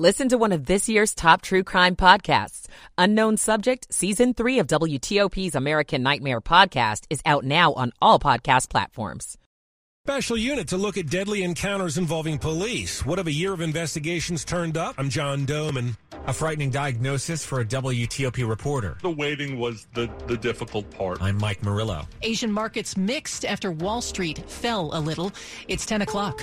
Listen to one of this year's top true crime podcasts. Unknown Subject, Season 3 of WTOP's American Nightmare podcast is out now on all podcast platforms. Special unit to look at deadly encounters involving police. What have a year of investigations turned up? I'm John Domen. A frightening diagnosis for a WTOP reporter. The waiting was the, the difficult part. I'm Mike Murillo. Asian markets mixed after Wall Street fell a little. It's 10 o'clock.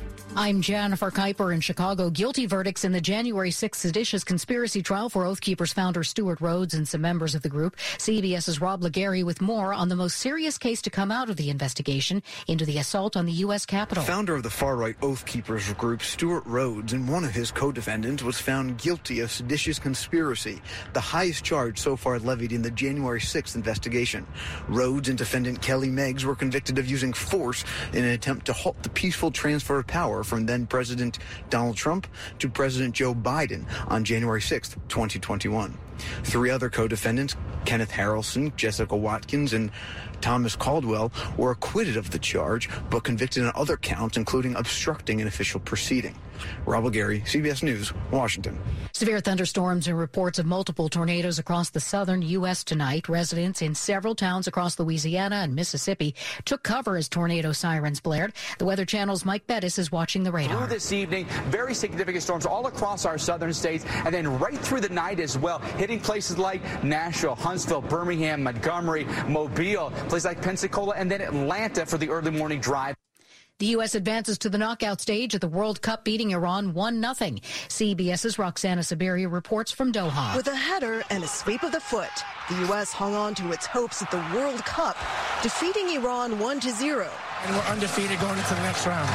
I'm Jennifer Keiper in Chicago. Guilty verdicts in the January 6th seditious conspiracy trial for Oath Keepers founder Stewart Rhodes and some members of the group. CBS's Rob Legare with more on the most serious case to come out of the investigation into the assault on the U.S. Capitol. Founder of the far-right Oath Keepers group, Stewart Rhodes, and one of his co-defendants was found guilty of seditious conspiracy, the highest charge so far levied in the January 6th investigation. Rhodes and defendant Kelly Meggs were convicted of using force in an attempt to halt the peaceful transfer of power from then President Donald Trump to President Joe Biden on January 6, 2021. Three other co-defendants, Kenneth Harrelson, Jessica Watkins, and Thomas Caldwell, were acquitted of the charge, but convicted on other counts, including obstructing an official proceeding. Rob Legare, CBS News, Washington. Severe thunderstorms and reports of multiple tornadoes across the southern U.S. tonight. Residents in several towns across Louisiana and Mississippi took cover as tornado sirens blared. The Weather Channel's Mike Bettes is watching the radar. Through this evening, very significant storms all across our southern states, and then right through the night as well, hitting places like Nashville, Huntsville, Birmingham, Montgomery, Mobile, places like Pensacola, and then Atlanta for the early morning drive. The U.S. advances to the knockout stage at the World Cup, beating Iran 1 0. CBS's Roxana Saberi reports from Doha. With a header and a sweep of the foot, the U.S. hung on to its hopes at the World Cup, defeating Iran 1 0. And we're undefeated going into the next round.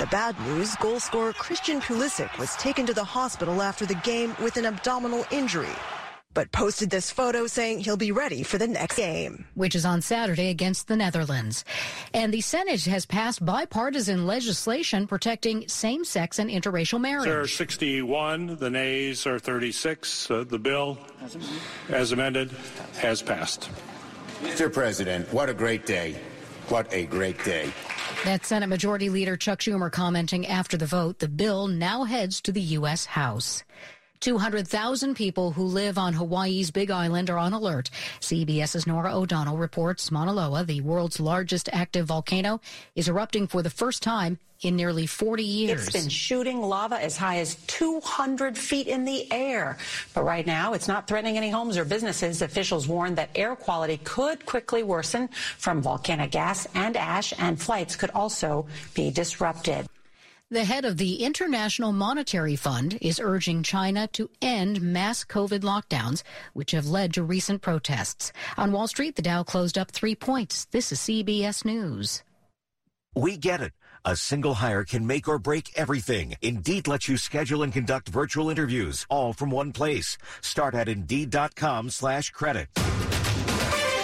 The bad news goal scorer Christian Pulisic was taken to the hospital after the game with an abdominal injury but posted this photo saying he'll be ready for the next game. Which is on Saturday against the Netherlands. And the Senate has passed bipartisan legislation protecting same sex and interracial marriage. There are 61, the nays are 36. Uh, the bill, as amended, has passed. Mr. President, what a great day. What a great day. That Senate Majority Leader Chuck Schumer commenting after the vote, the bill now heads to the U.S. House. 200,000 people who live on Hawaii's Big Island are on alert. CBS's Norah O'Donnell reports Mauna Loa, the world's largest active volcano, is erupting for the first time in nearly 40 years. It's been shooting lava as high as 200 feet in the air. But right now, it's not threatening any homes or businesses. Officials warn that air quality could quickly worsen from volcanic gas and ash, and flights could also be disrupted. The head of the International Monetary Fund is urging China to end mass COVID lockdowns, which have led to recent protests. On Wall Street, the Dow closed up three points. This is CBS News. We get it. A single hire can make or break everything. Indeed lets you schedule and conduct virtual interviews all from one place. Start at Indeed.com slash credit.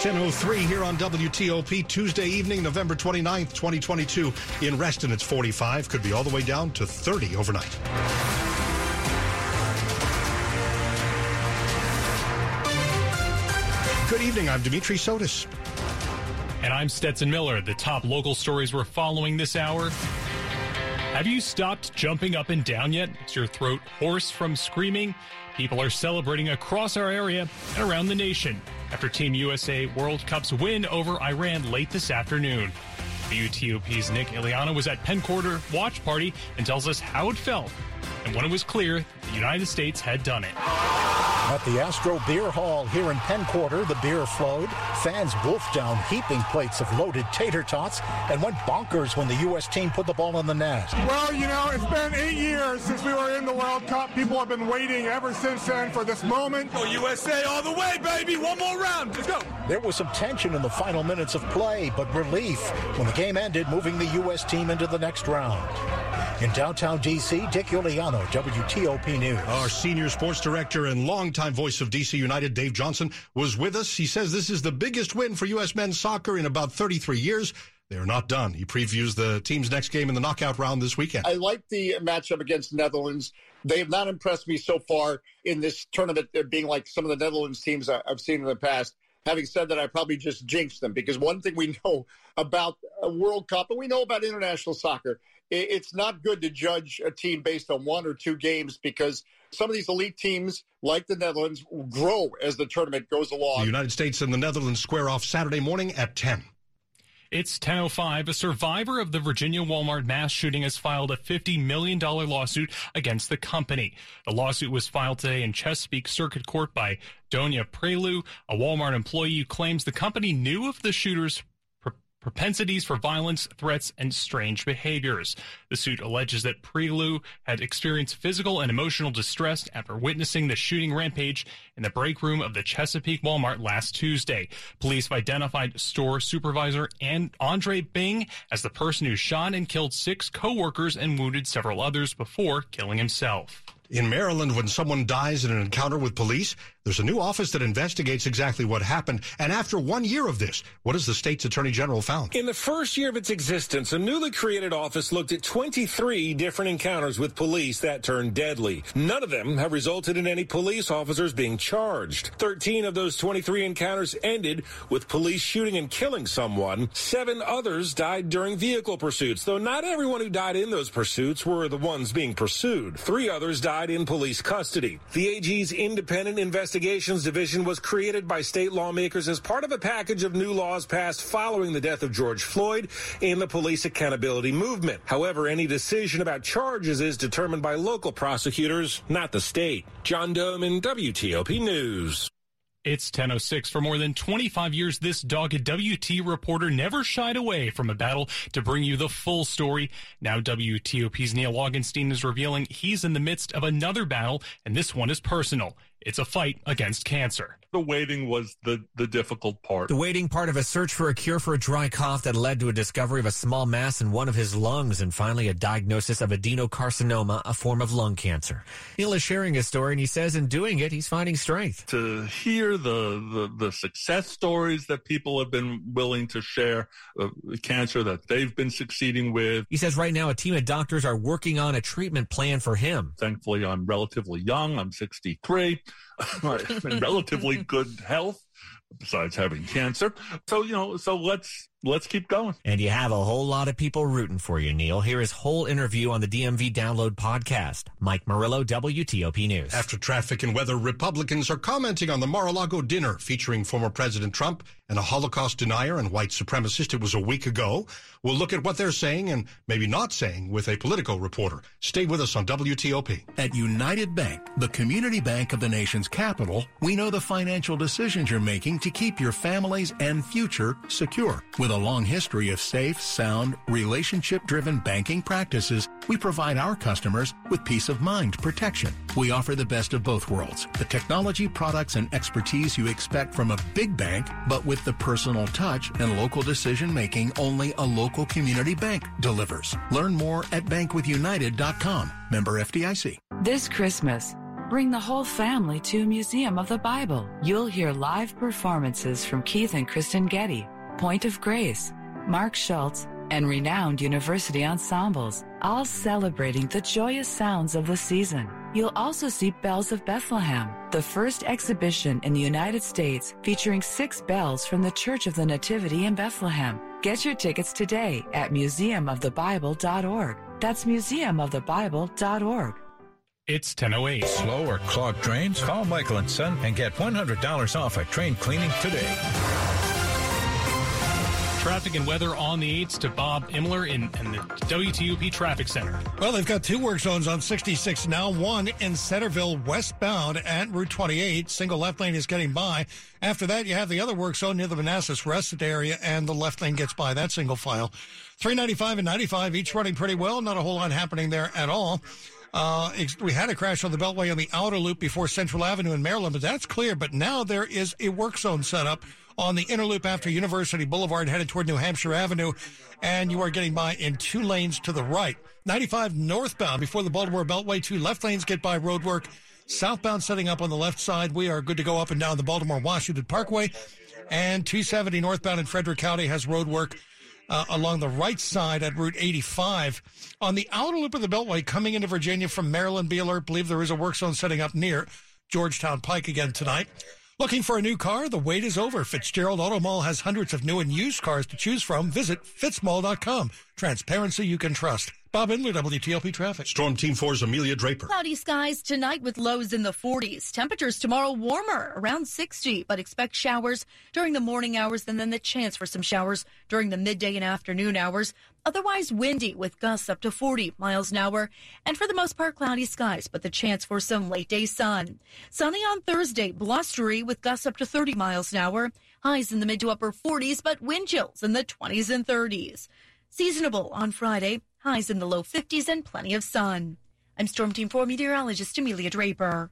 10.03 here on WTOP, Tuesday evening, November 29th, 2022. In Reston, it's 45. Could be all the way down to 30 overnight. Good evening. I'm Dimitri Sotis. And I'm Stetson Miller. The top local stories we're following this hour. Have you stopped jumping up and down yet? Is your throat hoarse from screaming? People are celebrating across our area and around the nation after Team USA World Cup's win over Iran late this afternoon. WTOP's Dick Uliano was at Penn Quarter watch party and tells us how it felt and when it was clear the United States had done it. At the Astro Beer Hall here in Penn Quarter, the beer flowed. Fans wolfed down heaping plates of loaded tater tots and went bonkers when the U.S. team put the ball in the net. Well, you know, it's been eight years since we were in the World Cup. People have been waiting ever since then for this moment. Go USA all the way, baby. One more round. Let's go. There was some tension in the final minutes of play, but relief when the game ended, moving the U.S. team into the next round. In downtown D.C., Dick Uliano, WTOP News. Our senior sports director and longtime voice of D.C. United, Dave Johnson, was with us. He says this is the biggest win for U.S. men's soccer in about 33 years. They are not done. He previews the team's next game in the knockout round this weekend. I like the matchup against the Netherlands. They have not impressed me so far in this tournament, being like some of the Netherlands teams I've seen in the past. Having said that, I probably just jinxed them because one thing we know about a World Cup and we know about international soccer, it's not good to judge a team based on one or two games because some of these elite teams, like the Netherlands, will grow as the tournament goes along. The United States and the Netherlands square off Saturday morning at 10. It's 10:05. A survivor of the Virginia Walmart mass shooting has filed a $50 million lawsuit against the company. The lawsuit was filed today in Chesapeake Circuit Court by Donya Prioleau, a Walmart employee who claims the company knew of the shooter's propensities for violence, threats, and strange behaviors. The suit alleges that Prioleau had experienced physical and emotional distress after witnessing the shooting rampage in the break room of the Chesapeake Walmart last Tuesday. Police have identified store supervisor and Andre Bing as the person who shot and killed six coworkers and wounded several others before killing himself. In Maryland, when someone dies in an encounter with police, there's a new office that investigates exactly what happened. And after one year of this, what has the state's attorney general found? In the first year of its existence, a newly created office looked at 23 different encounters with police that turned deadly. None of them have resulted in any police officers being charged. 13 of those 23 encounters ended with police shooting and killing someone. Seven others died during vehicle pursuits, though not everyone who died in those pursuits were the ones being pursued. Three others died in police custody. The AG's independent Investigations Division was created by state lawmakers as part of a package of new laws passed following the death of George Floyd in the police accountability movement. However, any decision about charges is determined by local prosecutors, not the state. John Domen WTOP News. It's 1006. For more than 25 years, this dogged WT reporter never shied away from a battle to bring you the full story. Now WTOP's Neil Augenstein is revealing he's in the midst of another battle, and this one is personal. It's a fight against cancer. The waiting was the, the difficult part. The waiting part of a search for a cure for a dry cough that led to a discovery of a small mass in one of his lungs and finally a diagnosis of adenocarcinoma, a form of lung cancer. Neil is sharing his story and he says in doing it, he's finding strength. To hear the, the, the success stories that people have been willing to share, uh, cancer that they've been succeeding with. He says right now a team of doctors are working on a treatment plan for him. Thankfully, I'm relatively young. I'm 63. in relatively good health besides having cancer. So, you know, so let's let's keep going. And you have a whole lot of people rooting for you, Neil. Here is whole interview on the DMV Download podcast. Mike Murillo, WTOP News. After traffic and weather, Republicans are commenting on the Mar-a-Lago dinner featuring former President Trump and a Holocaust denier and white supremacist. It was a week ago. We'll look at what they're saying and maybe not saying with a political reporter. Stay with us on WTOP. At United Bank, the community bank of the nation's capital, we know the financial decisions you're making to keep your families and future secure. With a long history of safe, sound, relationship-driven banking practices, we provide our customers with peace of mind protection. We offer the best of both worlds, the technology, products, and expertise you expect from a big bank, but with the personal touch and local decision making only a local community bank delivers. Learn more at bankwithunited.com. Member FDIC. This Christmas, Bring the whole family to Museum of the Bible. You'll hear live performances from Keith and Kristen Getty, Point of Grace, Mark Schultz, and renowned university ensembles, all celebrating the joyous sounds of the season. You'll also see Bells of Bethlehem, the first exhibition in the United States featuring six bells from the Church of the Nativity in Bethlehem. Get your tickets today at museumofthebible.org. That's museumofthebible.org. It's 1008. Slow or clogged drains? Call Michael and Son and get $100 off a train cleaning today. Traffic and weather on the 8s to Bob Imler in, in the WTOP Traffic Center. Well, they've got two work zones on 66 now, one in Centreville westbound at Route 28. Single left lane is getting by. After that, you have the other work zone near the Manassas Rested area, and the left lane gets by that single file. 395 and 95, each running pretty well. Not a whole lot happening there at all. Uh, we had a crash on the Beltway on the outer loop before Central Avenue in Maryland, but that's clear. But now there is a work zone set up on the inner loop after University Boulevard headed toward New Hampshire Avenue, and you are getting by in two lanes to the right. 95 northbound before the Baltimore Beltway, two left lanes get by roadwork. Southbound setting up on the left side. We are good to go up and down the Baltimore Washington Parkway. And 270 northbound in Frederick County has roadwork uh, along the right side at Route 85. On the outer loop of the Beltway coming into Virginia from Maryland, be alert. Believe there is a work zone setting up near Georgetown Pike again tonight. Looking for a new car? The wait is over. Fitzgerald Auto Mall has hundreds of new and used cars to choose from. Visit fitzmall.com. Transparency you can trust. Bob Imler, WTOP Traffic. Storm Team 4's Amelia Draper. Cloudy skies tonight with lows in the 40s. Temperatures tomorrow warmer, around 60, but expect showers during the morning hours and then the chance for some showers during the midday and afternoon hours. Otherwise windy with gusts up to 40 miles an hour. And for the most part, cloudy skies, but the chance for some late day sun. Sunny on Thursday, blustery with gusts up to 30 miles an hour. Highs in the mid to upper 40s, but wind chills in the 20s and 30s. Seasonable on Friday, highs in the low 50s and plenty of sun. I'm Storm Team 4 meteorologist Amelia Draper.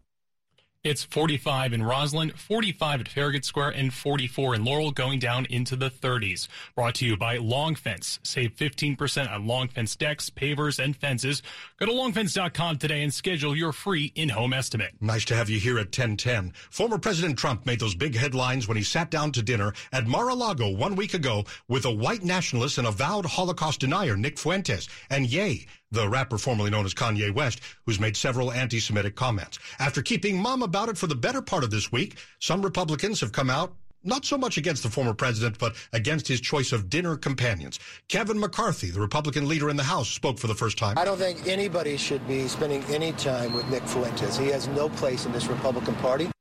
It's 45 in Rosslyn, 45 at Farragut Square, and 44 in Laurel, going down into the 30s. Brought to you by Long Fence. Save 15% on Long Fence decks, pavers, and fences. Go to longfence.com today and schedule your free in-home estimate. Nice to have you here at 1010. Former President Trump made those big headlines when he sat down to dinner at Mar-a-Lago one week ago with a white nationalist and avowed Holocaust denier, Nick Fuentes. And yay, the rapper formerly known as Kanye West, who's made several anti-Semitic comments. After keeping mum about it for the better part of this week, some Republicans have come out not so much against the former president, but against his choice of dinner companions. Kevin McCarthy, the Republican leader in the House, spoke for the first time. I don't think anybody should be spending any time with Nick Fuentes. He has no place in this Republican Party.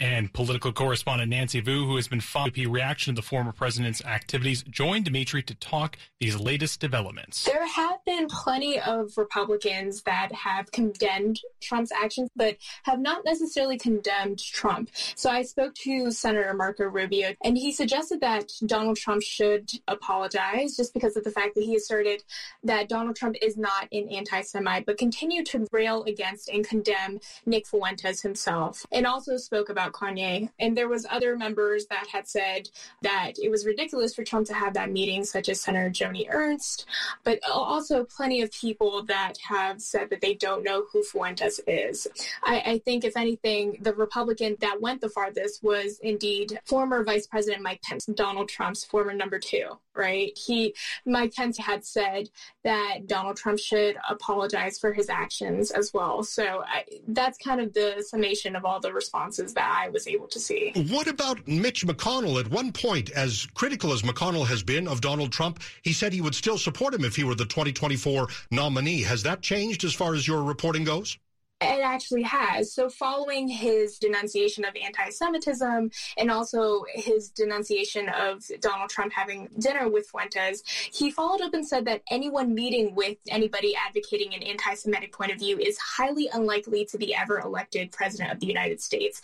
And political correspondent Nancy Vu, who has been following the reaction to the former president's activities, joined Dimitri to talk these latest developments. There have been plenty of Republicans that have condemned Trump's actions, but have not necessarily condemned Trump. So I spoke to Senator Marco Rubio, and he suggested that Donald Trump should apologize just because of the fact that he asserted that Donald Trump is not an anti Semite, but continue to rail against and condemn Nick Fuentes himself, and also spoke about Kanye. And there was other members that had said that it was ridiculous for Trump to have that meeting, such as Senator Joni Ernst, but also plenty of people that have said that they don't know who Fuentes is. I, I think, if anything, the Republican that went the farthest was indeed former Vice President Mike Pence, Donald Trump's former number two right? He, Mike Pence had said that Donald Trump should apologize for his actions as well. So I, that's kind of the summation of all the responses that I was able to see. What about Mitch McConnell? At one point, as critical as McConnell has been of Donald Trump, he said he would still support him if he were the 2024 nominee. Has that changed as far as your reporting goes? It actually has. So, following his denunciation of anti Semitism and also his denunciation of Donald Trump having dinner with Fuentes, he followed up and said that anyone meeting with anybody advocating an anti Semitic point of view is highly unlikely to be ever elected president of the United States.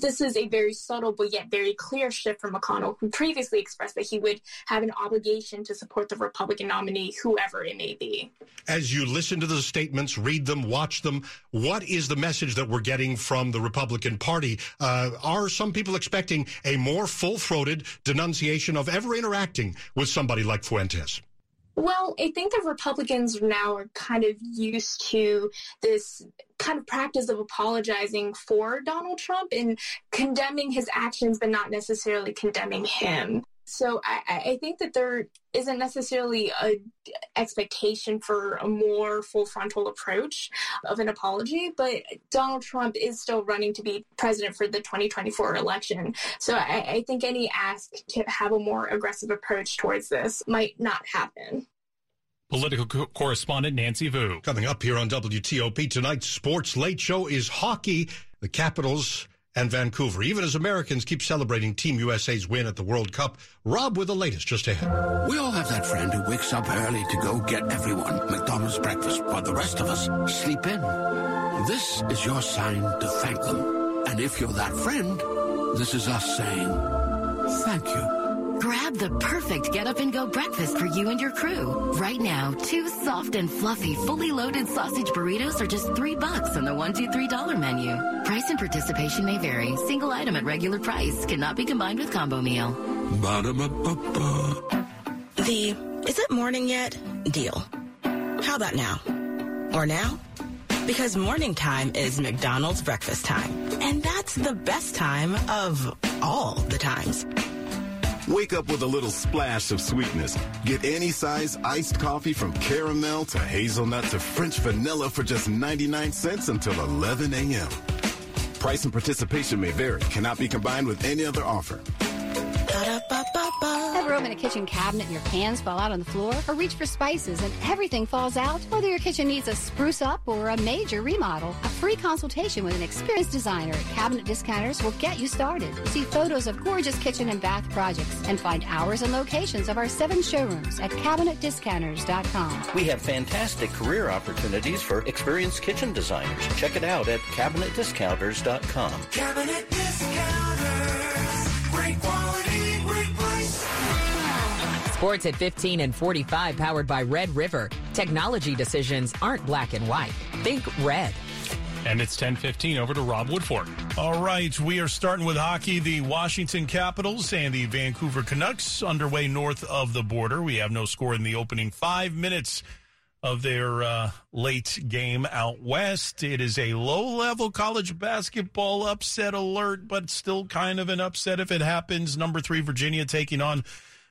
This is a very subtle but yet very clear shift from McConnell, who previously expressed that he would have an obligation to support the Republican nominee, whoever it may be. As you listen to the statements, read them, watch them, what is the message that we're getting from the Republican Party? Uh, are some people expecting a more full throated denunciation of ever interacting with somebody like Fuentes? Well, I think the Republicans now are kind of used to this kind of practice of apologizing for Donald Trump and condemning his actions, but not necessarily condemning him. So I, I, think that there isn't necessarily a expectation for a more full frontal approach of an apology, but Donald Trump is still running to be president for the 2024 election. So I, I think any ask to have a more aggressive approach towards this might not happen. Political co- correspondent Nancy Vu. Coming up here on WTOP tonight's Sports Late Show is hockey. The Capitals and Vancouver. Even as Americans keep celebrating Team USA's win at the World Cup, Rob with the latest just ahead. We all have that friend who wakes up early to go get everyone McDonald's breakfast while the rest of us sleep in. This is your sign to thank them. And if you're that friend, this is us saying thank you. Grab the perfect get up and go breakfast for you and your crew. Right now, two soft and fluffy, fully loaded sausage burritos are just three bucks on the one, two, three dollar menu. Price and participation may vary. Single item at regular price cannot be combined with combo meal. Ba-da-ba-ba-ba. The is it morning yet deal. How about now? Or now? Because morning time is McDonald's breakfast time. And that's the best time of all the times. Wake up with a little splash of sweetness. Get any size iced coffee from caramel to hazelnut to French vanilla for just 99 cents until 11 a.m. Price and participation may vary, cannot be combined with any other offer. Ever open a kitchen cabinet and your pans fall out on the floor? Or reach for spices and everything falls out? Whether your kitchen needs a spruce up or a major remodel, a free consultation with an experienced designer at Cabinet Discounters will get you started. See photos of gorgeous kitchen and bath projects and find hours and locations of our seven showrooms at CabinetDiscounters.com. We have fantastic career opportunities for experienced kitchen designers. Check it out at CabinetDiscounters.com. Cabinet Discounters. Great quality, great price. Sports at 15 and 45 powered by Red River. Technology decisions aren't black and white. Think red. And it's 10:15 over to Rob Woodfork. All right, we are starting with hockey. The Washington Capitals and the Vancouver Canucks underway north of the border. We have no score in the opening five minutes of their uh, late game out west. It is a low level college basketball upset alert, but still kind of an upset if it happens. Number three, Virginia taking on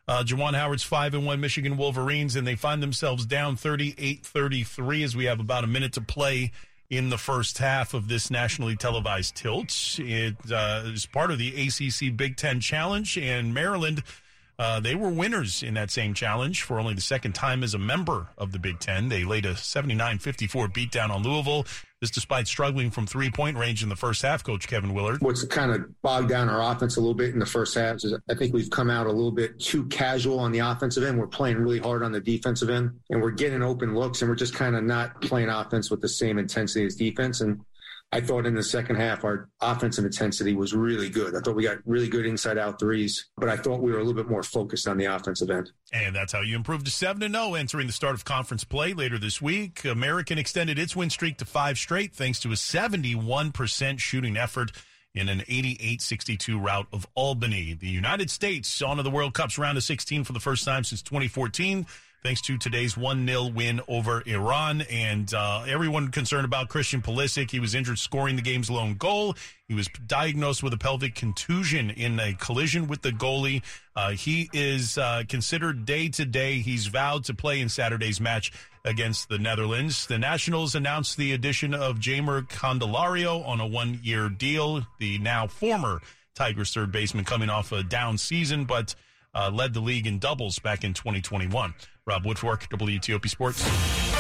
uh, Juwan Howard's 5 and 1 Michigan Wolverines, and they find themselves down 38 33 as we have about a minute to play in the first half of this nationally televised tilt. It uh, is part of the ACC Big Ten Challenge, and Maryland. Uh, they were winners in that same challenge for only the second time as a member of the Big Ten. They laid a 79 54 beatdown on Louisville. This despite struggling from three point range in the first half, Coach Kevin Willard. What's kind of bogged down our offense a little bit in the first half is I think we've come out a little bit too casual on the offensive end. We're playing really hard on the defensive end, and we're getting open looks, and we're just kind of not playing offense with the same intensity as defense. And I thought in the second half, our offensive intensity was really good. I thought we got really good inside out threes, but I thought we were a little bit more focused on the offensive end. And that's how you improve to 7 to 0 entering the start of conference play later this week. American extended its win streak to five straight thanks to a 71% shooting effort in an 88-62 rout of Albany. The United States onto the World Cup's round of 16 for the first time since 2014 thanks to today's 1-0 win over Iran. And uh, everyone concerned about Christian Pulisic. He was injured scoring the game's lone goal. He was diagnosed with a pelvic contusion in a collision with the goalie. Uh, he is uh, considered day to day. He's vowed to play in Saturday's match against the Netherlands. The Nationals announced the addition of Jeimer Candelario on a one-year deal. The now former Tigers third baseman coming off a down season, but uh, led the league in doubles back in 2021. Rob Woodfork, WTOP Sports.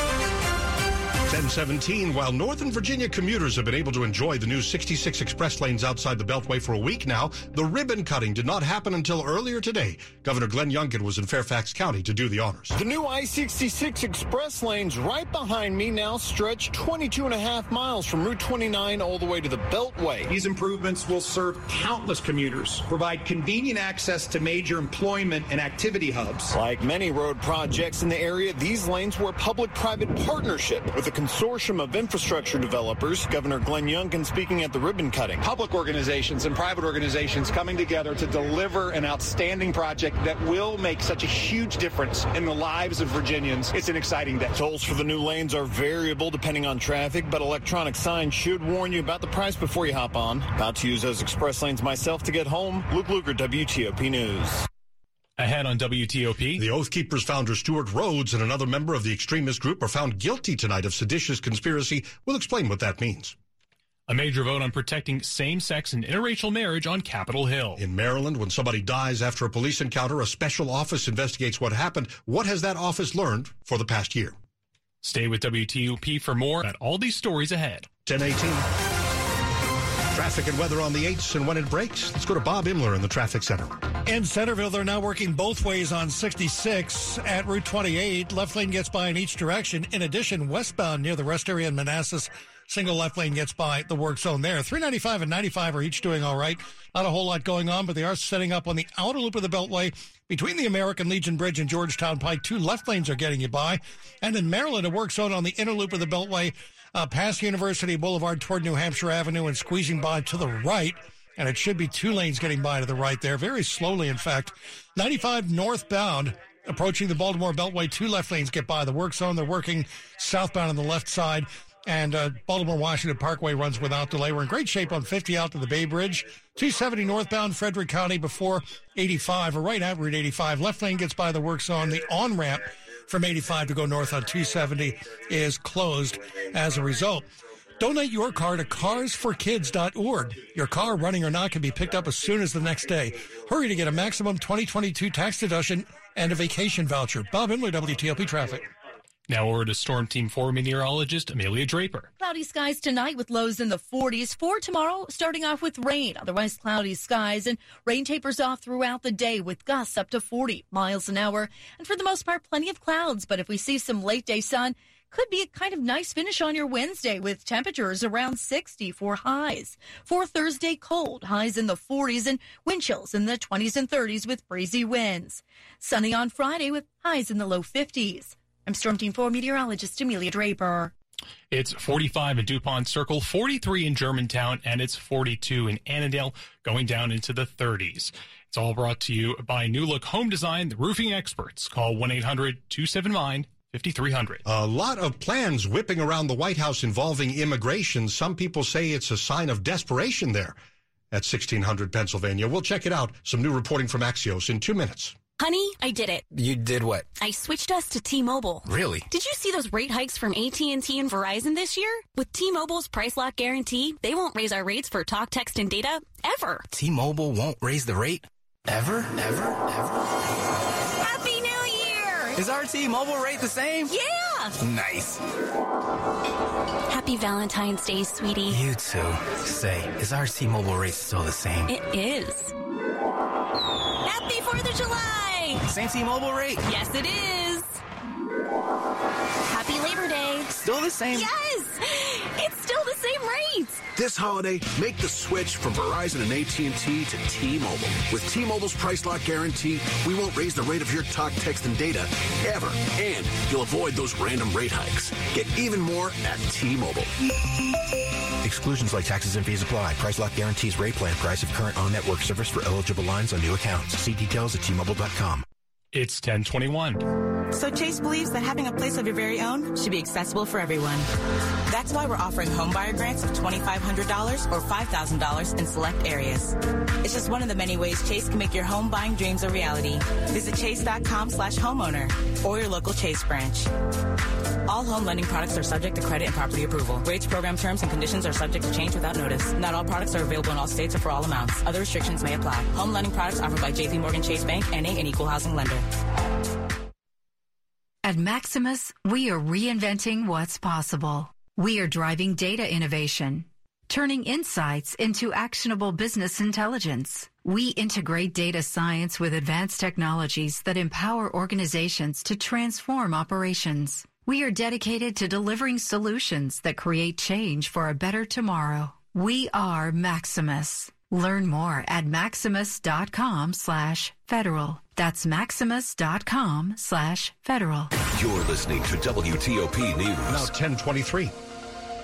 1017. While Northern Virginia commuters have been able to enjoy the new 66 express lanes outside the Beltway for a week now, the ribbon cutting did not happen until earlier today. Governor Glenn Youngkin was in Fairfax County to do the honors. The new I 66 express lanes right behind me now stretch 22 and a half miles from Route 29 all the way to the Beltway. These improvements will serve countless commuters, provide convenient access to major employment and activity hubs. Like many road projects in the area, these lanes were a public private partnership with a consortium of infrastructure developers. Governor Glenn Youngkin speaking at the ribbon cutting. Public organizations and private organizations coming together to deliver an outstanding project that will make such a huge difference in the lives of Virginians. It's an exciting day. Tolls for the new lanes are variable depending on traffic, but electronic signs should warn you about the price before you hop on. About to use those express lanes myself to get home. Luke Lukert, WTOP News. Ahead on WTOP. The Oath Keepers founder Stewart Rhodes and another member of the extremist group are found guilty tonight of seditious conspiracy. We'll explain what that means. A major vote on protecting same sex and interracial marriage on Capitol Hill. In Maryland, when somebody dies after a police encounter, a special office investigates what happened. What has that office learned for the past year? Stay with WTOP for more about all these stories ahead. 1018. Traffic and weather on the 8s and when it breaks. Let's go to Bob Imler in the traffic center. In Centreville, they're now working both ways on 66 at Route 28. Left lane gets by in each direction. In addition, westbound near the rest area in Manassas, single left lane gets by the work zone there. 395 and 95 are each doing all right. Not a whole lot going on, but they are setting up on the outer loop of the Beltway between the American Legion Bridge and Georgetown Pike. Two left lanes are getting you by. And in Maryland, a work zone on the inner loop of the Beltway uh, past University Boulevard toward New Hampshire Avenue and squeezing by to the right. And it should be two lanes getting by to the right there, very slowly, in fact. 95 northbound, approaching the Baltimore Beltway, two left lanes get by the work zone. They're working southbound on the left side. And uh, Baltimore Washington Parkway runs without delay. We're in great shape on 50 out to the Bay Bridge. 270 northbound Frederick County before 85, or right at Route 85. Left lane gets by the work zone. The on ramp from 85 to go north on 270 is closed as a result. Donate your car to carsforkids.org. Your car, running or not, can be picked up as soon as the next day. Hurry to get a maximum 2022 tax deduction and a vacation voucher. Bob Imler, WTOP Traffic. Now over to Storm Team 4 meteorologist Amelia Draper. Cloudy skies tonight with lows in the 40s. For tomorrow, starting off with rain, otherwise cloudy skies, and rain tapers off throughout the day with gusts up to 40 miles an hour. And for the most part, plenty of clouds. But if we see some late day sun, could be a kind of nice finish on your Wednesday with temperatures around 60 for highs. For Thursday, cold, highs in the 40s and wind chills in the 20s and 30s with breezy winds. Sunny on Friday with highs in the low 50s. I'm Storm Team 4 meteorologist Amelia Draper. It's 45 in DuPont Circle, 43 in Germantown, and it's 42 in Annandale, going down into the 30s. It's all brought to you by New Look Home Design, the roofing experts. Call 1 800 279 5300. A lot of plans whipping around the White House involving immigration. Some people say it's a sign of desperation there at 1600 Pennsylvania. We'll check it out. Some new reporting from Axios in two minutes. Honey, I did it. You did what? I switched us to T-Mobile. Really? Did you see those rate hikes from AT&T and Verizon this year? With T-Mobile's price lock guarantee, they won't raise our rates for talk, text, and data ever. T-Mobile won't raise the rate? Ever? Ever? Ever? Happy New Year! Is our T-Mobile rate the same? Yeah! Nice. Happy Valentine's Day, sweetie. You too. Say, is our T-Mobile rate still the same? It is. Happy 4th of July! Same T-Mobile rate? Yes, it is. Happy Labor Day. Still the same? Yes! It's still the same rates. This holiday, make the switch from Verizon and AT&T to T-Mobile. With T-Mobile's price lock guarantee, we won't raise the rate of your talk, text, and data ever. And you'll avoid those random rate hikes. Get even more at T-Mobile. Exclusions like taxes and fees apply. Price lock guarantees rate plan price of current on-network service for eligible lines on new accounts. See details at T-Mobile.com. It's 1021. So Chase believes that having a place of your very own should be accessible for everyone. That's why we're offering homebuyer grants of $2,500 or $5,000 in select areas. It's just one of the many ways Chase can make your home buying dreams a reality. Visit chase.com slash homeowner or your local Chase branch. All home lending products are subject to credit and property approval. Rates, program terms, and conditions are subject to change without notice. Not all products are available in all states or for all amounts. Other restrictions may apply. Home lending products offered by JP Morgan Chase Bank, NA, an equal housing lender. At Maximus, we are reinventing what's possible. We are driving data innovation, turning insights into actionable business intelligence. We integrate data science with advanced technologies that empower organizations to transform operations. We are dedicated to delivering solutions that create change for a better tomorrow. We are Maximus. Learn more at maximus.com slash federal. That's maximus.com slash federal. You're listening to WTOP News. Now 1023.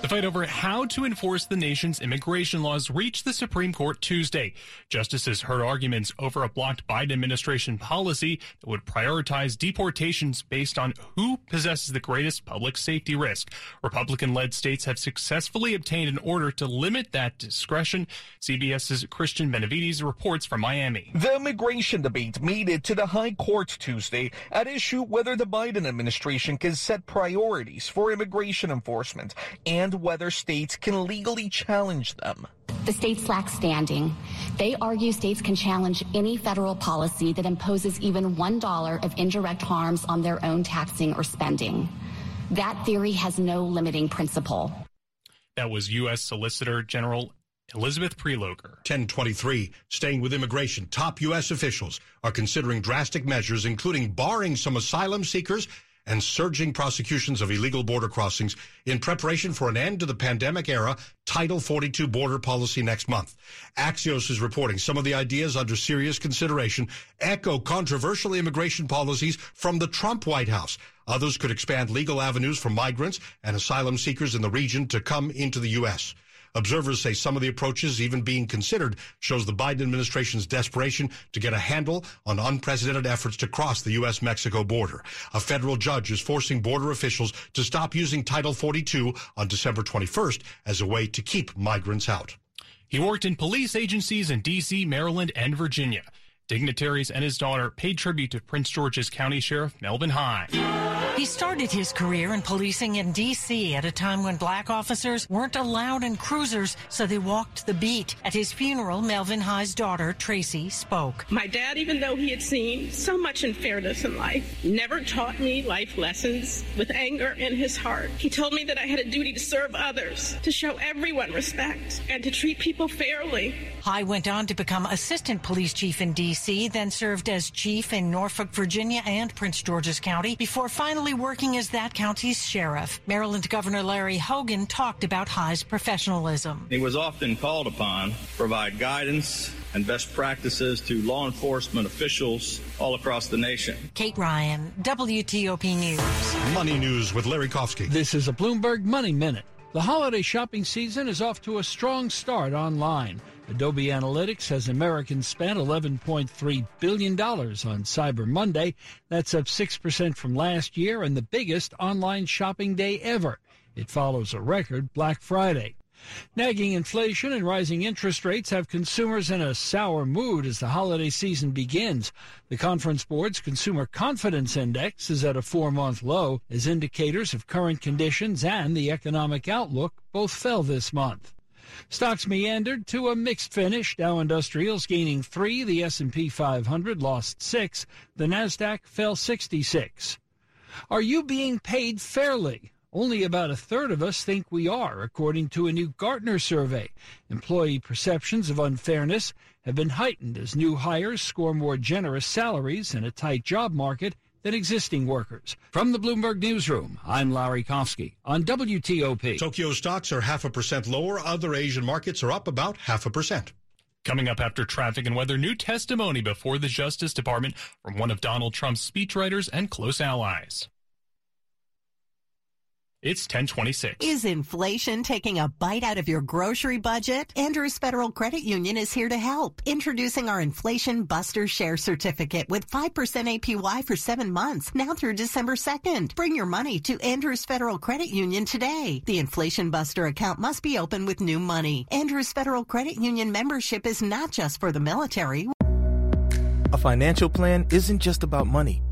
The fight over how to enforce the nation's immigration laws reached the Supreme Court Tuesday. Justices heard arguments over a blocked Biden administration policy that would prioritize deportations based on who possesses the greatest public safety risk. Republican led states have successfully obtained an order to limit that discretion. CBS's Cristian Benavides reports from Miami. The immigration debate made it to the High Court Tuesday at issue whether the Biden administration can set priorities for immigration enforcement and whether states can legally challenge them. The states lack standing. They argue states can challenge any federal policy that imposes even $1 of indirect harms on their own taxing or spending. That theory has no limiting principle. That was U.S. Solicitor General Elizabeth Prelogar. 1023. Staying with immigration, top U.S. officials are considering drastic measures, including barring some asylum seekers and surging prosecutions of illegal border crossings in preparation for an end to the pandemic era Title 42 border policy next month. Axios is reporting some of the ideas under serious consideration echo controversial immigration policies from the Trump White House. Others could expand legal avenues for migrants and asylum seekers in the region to come into the U.S. Observers say some of the approaches even being considered shows the Biden administration's desperation to get a handle on unprecedented efforts to cross the U.S.-Mexico border. A federal judge is forcing border officials to stop using Title 42 on December 21st as a way to keep migrants out. He worked in police agencies in D.C., Maryland, and Virginia. Dignitaries and his daughter paid tribute to Prince George's County Sheriff Melvin High. He started his career in policing in D.C. at a time when black officers weren't allowed in cruisers, so they walked the beat. At his funeral, Melvin High's daughter, Tracy, spoke. My dad, even though he had seen so much unfairness in life, never taught me life lessons with anger in his heart. He told me that I had a duty to serve others, to show everyone respect, and to treat people fairly. High went on to become assistant police chief in D.C., then served as chief in Norfolk, Virginia, and Prince George's County before finally working as that county's sheriff. Maryland Governor Larry Hogan talked about High's professionalism. He was often called upon to provide guidance and best practices to law enforcement officials all across the nation. Kate Ryan, WTOP News. Money News with Larry Kofsky. This is a Bloomberg Money Minute. The holiday shopping season is off to a strong start online. Adobe Analytics has Americans spent $11.3 billion on Cyber Monday. That's up 6% from last year and the biggest online shopping day ever. It follows a record Black Friday. Nagging inflation and rising interest rates have consumers in a sour mood as the holiday season begins. The Conference Board's Consumer Confidence Index is at a four month low as indicators of current conditions and the economic outlook both fell this month. Stocks meandered to a mixed finish. Dow Industrials gaining three, the S&P 500 lost six, the Nasdaq fell 66. Are you being paid fairly? Only about a third of us think we are, according to a new Gartner survey. Employee perceptions of unfairness have been heightened as new hires score more generous salaries in a tight job market than existing workers. From the Bloomberg Newsroom, I'm Larry Kofsky on WTOP. Tokyo stocks are half a percent lower. Other Asian markets are up about half a percent. Coming up after traffic and weather, new testimony before the Justice Department from one of Donald Trump's speechwriters and close allies. It's 1026. Is inflation taking a bite out of your grocery budget? Andrews Federal Credit Union is here to help. Introducing our Inflation Buster Share Certificate with 5% APY for seven months, now through December 2nd. Bring your money to Andrews Federal Credit Union today. The Inflation Buster account must be open with new money. Andrews Federal Credit Union membership is not just for the military. A financial plan isn't just about money.